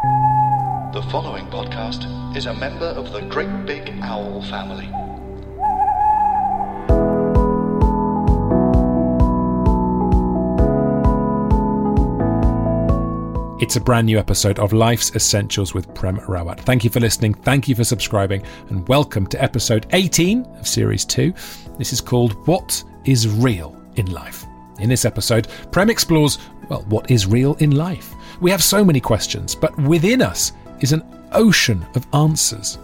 The following podcast is a member of the Great Big Owl family. It's a brand new episode of Life's Essentials with Prem Rawat. Thank you for listening, thank you for subscribing, and welcome to episode 18 of Series 2. This is called What is Real in Life? In this episode, Prem explores, well, what is real in life? We have so many questions, but within us is an ocean of answers.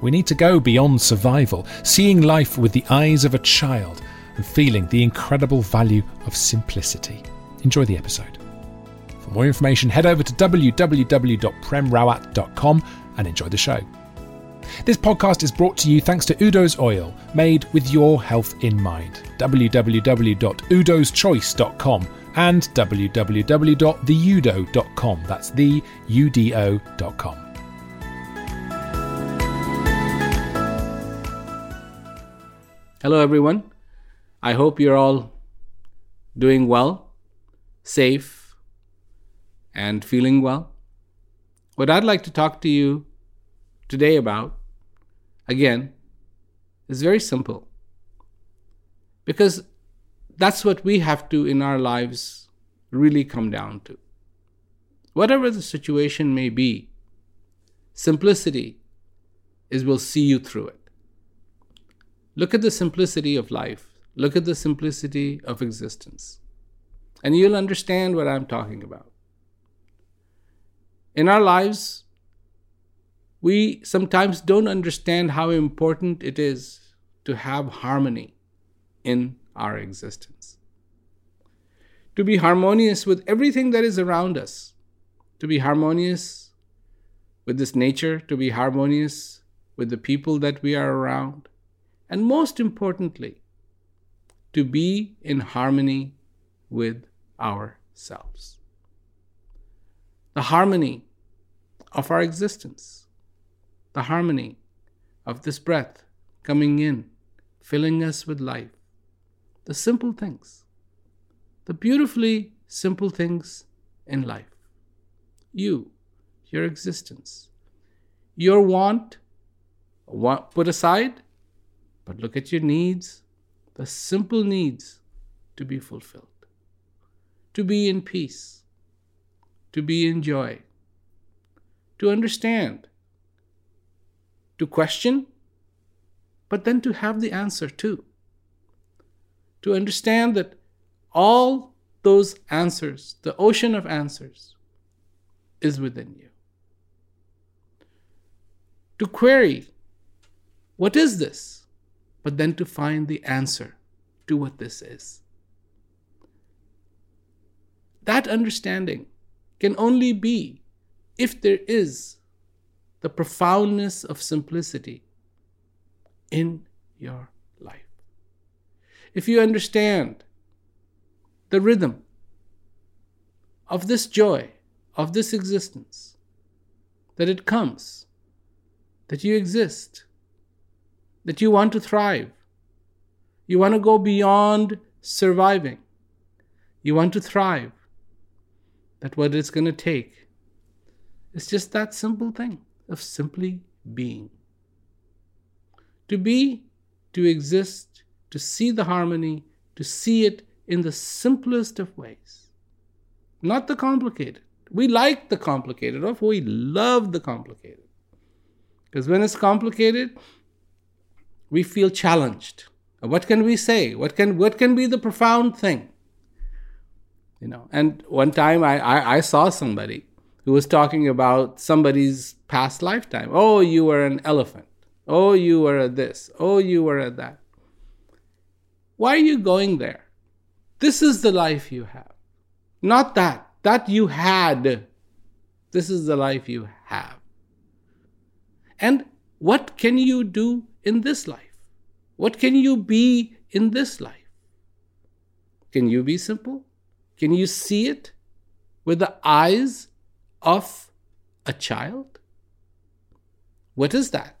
We need to go beyond survival, seeing life with the eyes of a child and feeling the incredible value of simplicity. Enjoy the episode. For more information, head over to www.premrawat.com and enjoy the show. This podcast is brought to you thanks to Udo's Oil, made with your health in mind. www.udoschoice.com and www.theudo.com. That's the udo.com. Hello, everyone. I hope you're all doing well, safe, and feeling well. What I'd like to talk to you today about, again, is very simple. Because that's what we have to, in our lives, really come down to. Whatever the situation may be, simplicity is will see you through it. Look at the simplicity of life. Look at the simplicity of existence. And you'll understand what I'm talking about. In our lives, we sometimes don't understand how important it is to have harmony in our existence. To be harmonious with everything that is around us, to be harmonious with this nature, to be harmonious with the people that we are around, and most importantly, to be in harmony with ourselves. The harmony of our existence, the harmony of this breath coming in, filling us with life, the simple things, the beautifully simple things in life. You, your existence, your want, want put aside but look at your needs, the simple needs to be fulfilled, to be in peace, to be in joy, to understand, to question, but then to have the answer too. To understand that all those answers, the ocean of answers, is within you. To query, what is this? but then to find the answer to what this is. That understanding can only be if there is the profoundness of simplicity in your. If you understand the rhythm of this joy, of this existence, that it comes, that you exist, that you want to thrive. You want to go beyond surviving. You want to thrive. That what it's going to take is just that simple thing of simply being. To be, to exist, to see the harmony, to see it in the simplest of ways, not the complicated. We like the complicated, or we love the complicated. Because when it's complicated, we feel challenged. Uh, what can we say? What can what can be the profound thing? You know, and one time I, I, I saw somebody who was talking about somebody's past lifetime. Oh, you were an elephant. Oh, you were a this. Oh, you were a that. Why are you going there? This is the life you have, not that. that you had. This is the life you have. And what can you do in this life? What can you be in this life? Can you be simple? Can you see it with the eyes of a child? What is that?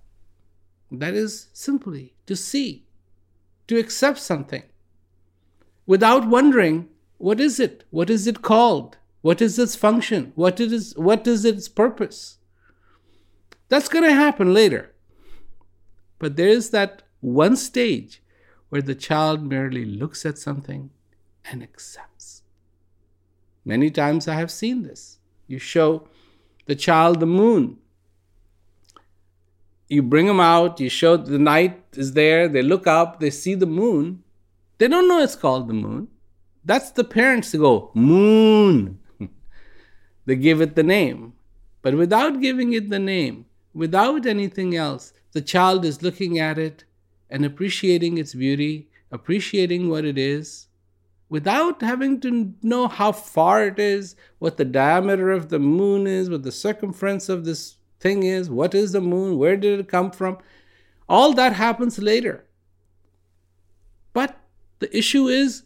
That is simply to see, to accept something without wondering what is it? What is it called? What is its function? What is what is its purpose? That's going to happen later. But there is that one stage where the child merely looks at something and accepts. Many times I have seen this. You show the child the moon. You bring them out, you show the night is there, they look up, they see the moon. They don't know it's called the moon. That's the parents to go, moon. they give it the name. But without giving it the name, without anything else, the child is looking at it and appreciating its beauty, appreciating what it is, without having to know how far it is, what the diameter of the moon is, what the circumference of this thing is, what is the moon, where did it come from. All that happens later. But the issue is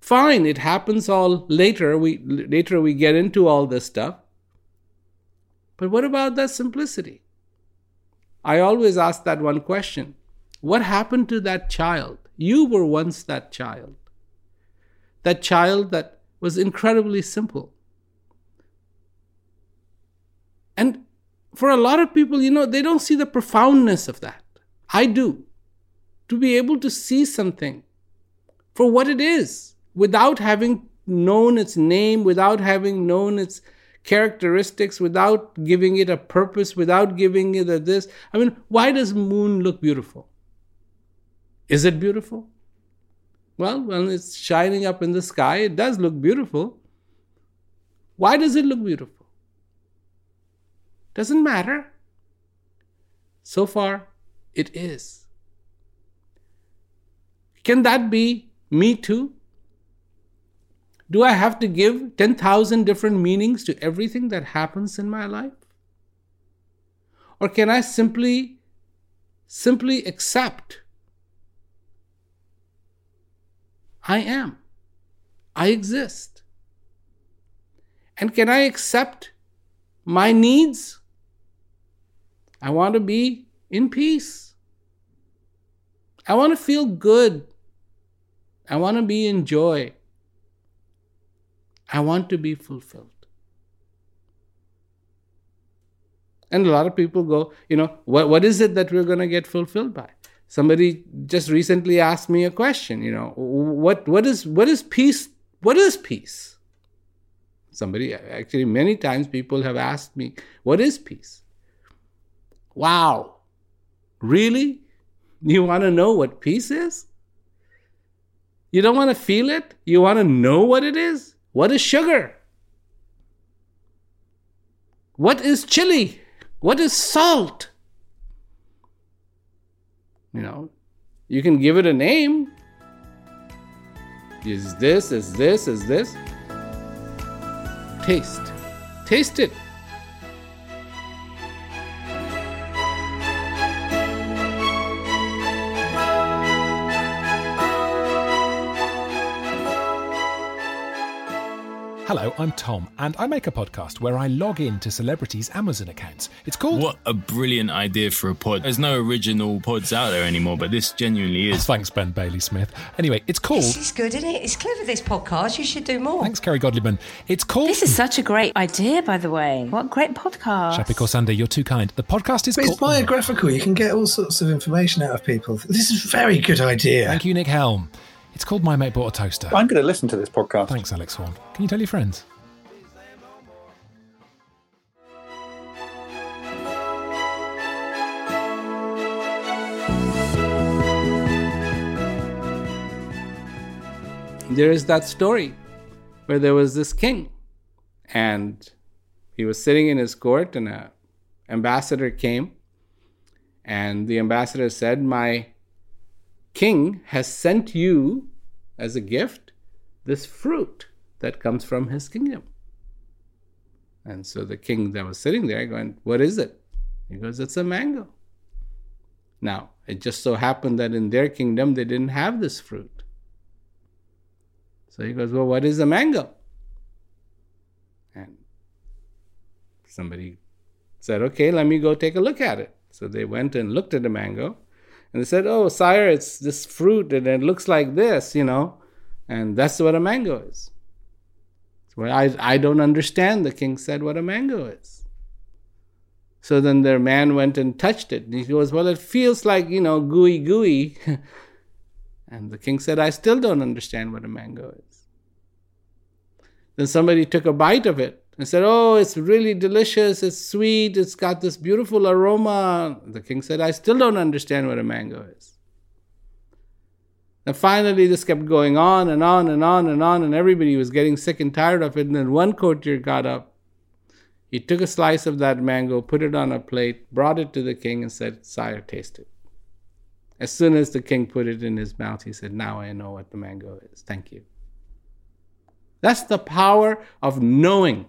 fine, it happens all later. We later we get into all this stuff. But what about that simplicity? I always ask that one question. What happened to that child? You were once that child that child that was incredibly simple. And for a lot of people, you know, they don't see the profoundness of that. I do. To be able to see something for what it is without having known its name, without having known its characteristics, without giving it a purpose, without giving it a this. I mean, why does moon look beautiful? Is it beautiful? Well, when it's shining up in the sky, it does look beautiful. Why does it look beautiful? Doesn't matter. So far, it is. Can that be me too? Do I have to give 10,000 different meanings to everything that happens in my life? Or can I simply simply accept I am. I exist. And can I accept my needs? I want to be in peace. I want to feel good. I want to be in joy. I want to be fulfilled. And a lot of people go, you know, what, what is it that we're going to get fulfilled by? somebody just recently asked me a question you know what what is what is peace what is peace somebody actually many times people have asked me what is peace wow really you want to know what peace is you don't want to feel it you want to know what it is what is sugar what is chili what is salt you know, you can give it a name. Is this, is this, is this? Taste. Taste it. Hello, I'm Tom, and I make a podcast where I log in to celebrities' Amazon accounts. It's called. What a brilliant idea for a pod. There's no original pods out there anymore, but this genuinely is. Thanks, Ben Bailey Smith. Anyway, it's called. This is good, isn't it? It's clever, this podcast. You should do more. Thanks, Kerry Godliman. It's called. This is such a great idea, by the way. What a great podcast. Shappi Khorsandi, you're too kind. The podcast is But called. it's biographical. You can get all sorts of information out of people. This is a very good idea. Thank you, Nick Helm. It's called My Mate Bought a Toaster. I'm going to listen to this podcast. Thanks, Alex Horne. Can you tell your friends? there is that story where there was this king and he was sitting in his court and an ambassador came and the ambassador said my king has sent you as a gift this fruit that comes from his kingdom And so the king that was sitting there going, What is it? He goes, It's a mango. Now, it just so happened that in their kingdom they didn't have this fruit. So he goes, Well, what is a mango? And somebody said, Okay, let me go take a look at it. So they went and looked at the mango and they said, Oh, sire, it's this fruit and it looks like this, you know, and that's what a mango is. Well, I, I don't understand, the king said, what a mango is. So then their man went and touched it. And he goes, Well, it feels like, you know, gooey gooey. and the king said, I still don't understand what a mango is. Then somebody took a bite of it and said, Oh, it's really delicious, it's sweet, it's got this beautiful aroma. The king said, I still don't understand what a mango is. And finally, this kept going on and on and on and on, and everybody was getting sick and tired of it. And then one courtier got up. He took a slice of that mango, put it on a plate, brought it to the king, and said, Sire, taste it. As soon as the king put it in his mouth, he said, Now I know what the mango is. Thank you. That's the power of knowing.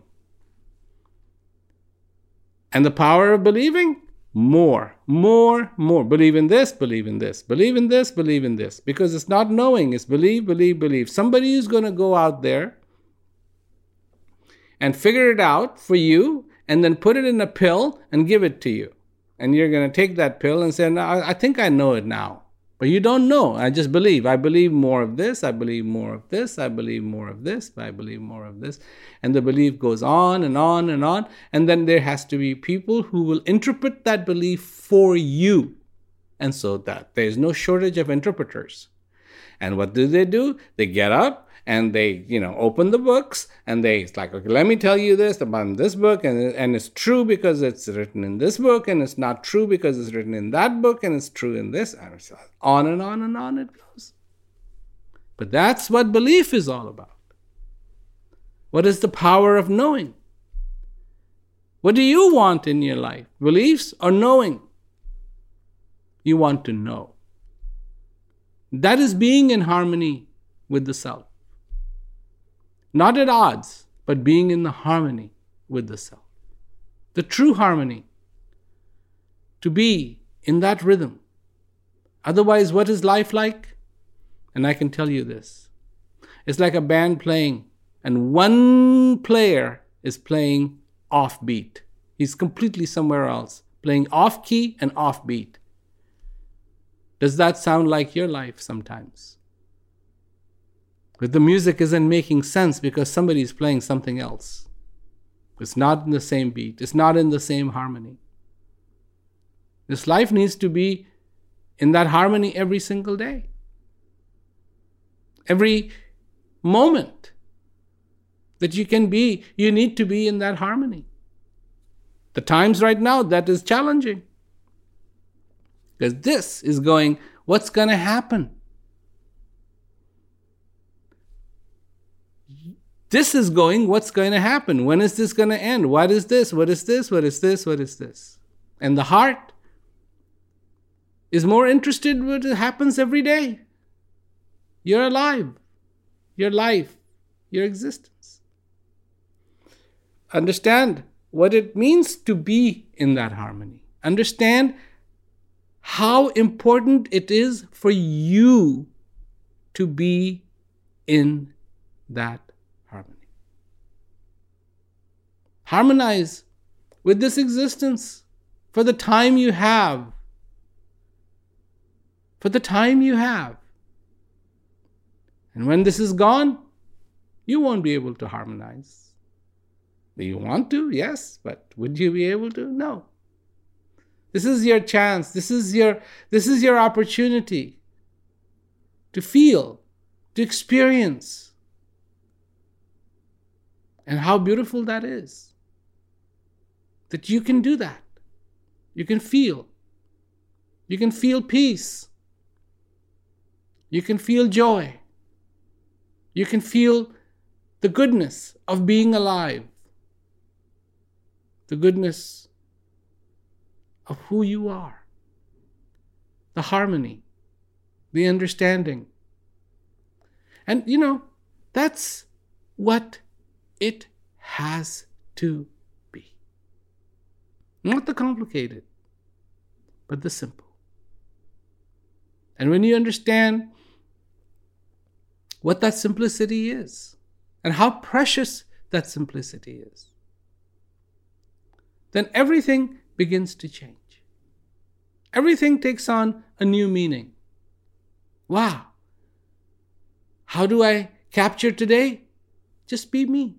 And the power of believing more, more, more. Believe in this, believe in this, believe in this, believe in this. Because it's not knowing, it's believe, believe, believe. Somebody is going to go out there and figure it out for you and then put it in a pill and give it to you. And you're going to take that pill and say, no, I think I know it now. But you don't know. I just believe. I believe more of this. I believe more of this. I believe more of this. I believe more of this. And the belief goes on and on and on. And then there has to be people who will interpret that belief for you. And so that there's no shortage of interpreters. And what do they do? They get up and they you know open the books and they it's like okay let me tell you this about this book and, and it's true because it's written in this book and it's not true because it's written in that book and it's true in this. And on and on and on it goes. But that's what belief is all about. What is the power of knowing? What do you want in your life? Beliefs or knowing? You want to know. That is being in harmony with the self not at odds, but being in the harmony with the self. The true harmony. To be in that rhythm. Otherwise, what is life like? And I can tell you this it's like a band playing, and one player is playing offbeat. He's completely somewhere else, playing off key and off beat. Does that sound like your life sometimes? But the music isn't making sense because somebody is playing something else. It's not in the same beat, it's not in the same harmony. This life needs to be in that harmony every single day, every moment that you can be, you need to be in that harmony. The times right now, that is challenging. Because this is going, what's going to happen? This is going, what's going to happen? When is this going to end? What is this? What is this? What is this? What is this? And the heart is more interested in what happens every day. You're alive, your life, your existence. Understand what it means to be in that harmony. Understand how important it is for you to be in that harmony. Harmonize with this existence for the time you have. For the time you have. And when this is gone, you won't be able to harmonize. Do you want to? Yes, but would you be able to? No. This is your chance. This is your this is your opportunity to feel, to experience. And how beautiful that is that you can do that. You can feel. You can feel peace. You can feel joy. You can feel the goodness of being alive, the goodness of who you are, the harmony, the understanding. And you know, that's what it has to be. Not the complicated, but the simple. And when you understand what that simplicity is and how precious that simplicity is, then everything begins to change. Everything takes on a new meaning. Wow. How do I capture today? Just be me,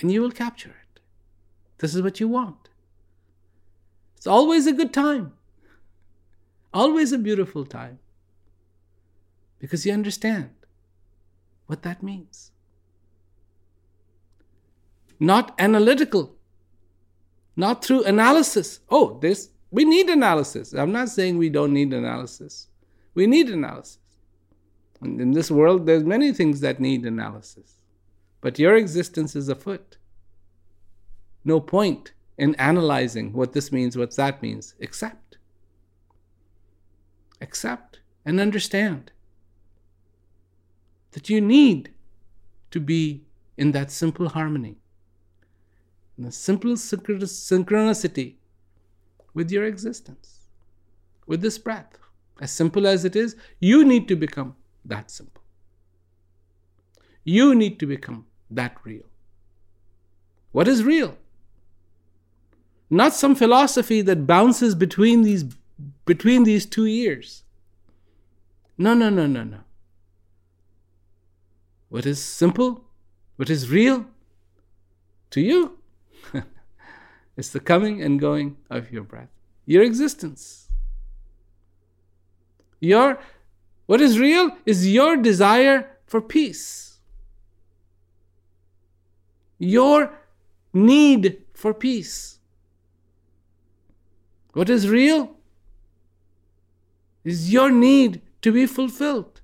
and you will capture it. This is what you want. It's always a good time, always a beautiful time, because you understand what that means. Not analytical, not through analysis. Oh, this, we need analysis. I'm not saying we don't need analysis. We need analysis. And in this world, there's many things that need analysis. But your existence is afoot. No point in analyzing what this means, what that means. Accept. Accept and understand that you need to be in that simple harmony, in the simple synchronicity with your existence, with this breath. As simple as it is, you need to become that simple. You need to become that real. What is real? Not some philosophy that bounces between these between these two ears. No, no, no, no, no. What is simple? What is real to you? it's the coming and going of your breath, your existence. Your what is real is your desire for peace, your need for peace. What is real is your need to be fulfilled.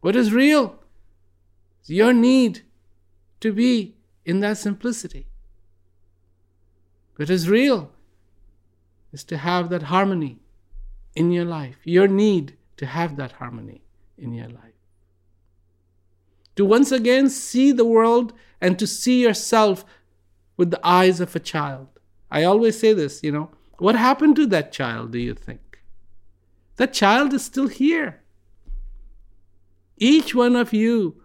What is real is your need to be in that simplicity. What is real is to have that harmony in your life, your need to have that harmony in your life. To once again see the world and to see yourself with the eyes of a child. I always say this, you know, what happened to that child, do you think? That child is still here. Each one of you,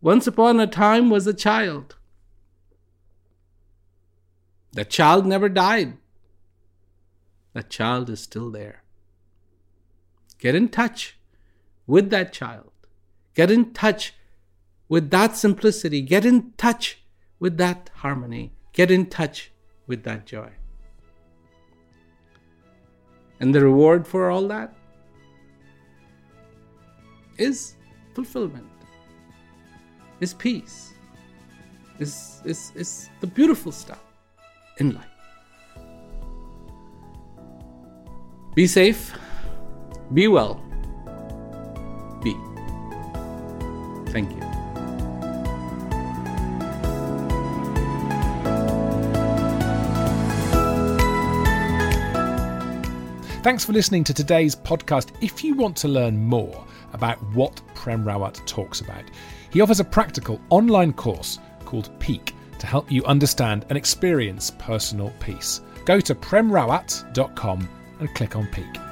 once upon a time, was a child. That child never died. That child is still there. Get in touch with that child. Get in touch with that simplicity. Get in touch with that harmony. Get in touch with that joy. And the reward for all that is fulfillment, is peace, is, is, is the beautiful stuff in life. Be safe. Be well. Be. Thank you. Thanks for listening to today's podcast. If you want to learn more about what Prem Rawat talks about, he offers a practical online course called Peak to help you understand and experience personal peace. Go to premrawat.com and click on Peak.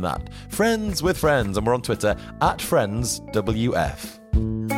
than that. Friends with Friends, and we're on Twitter at FriendsWF.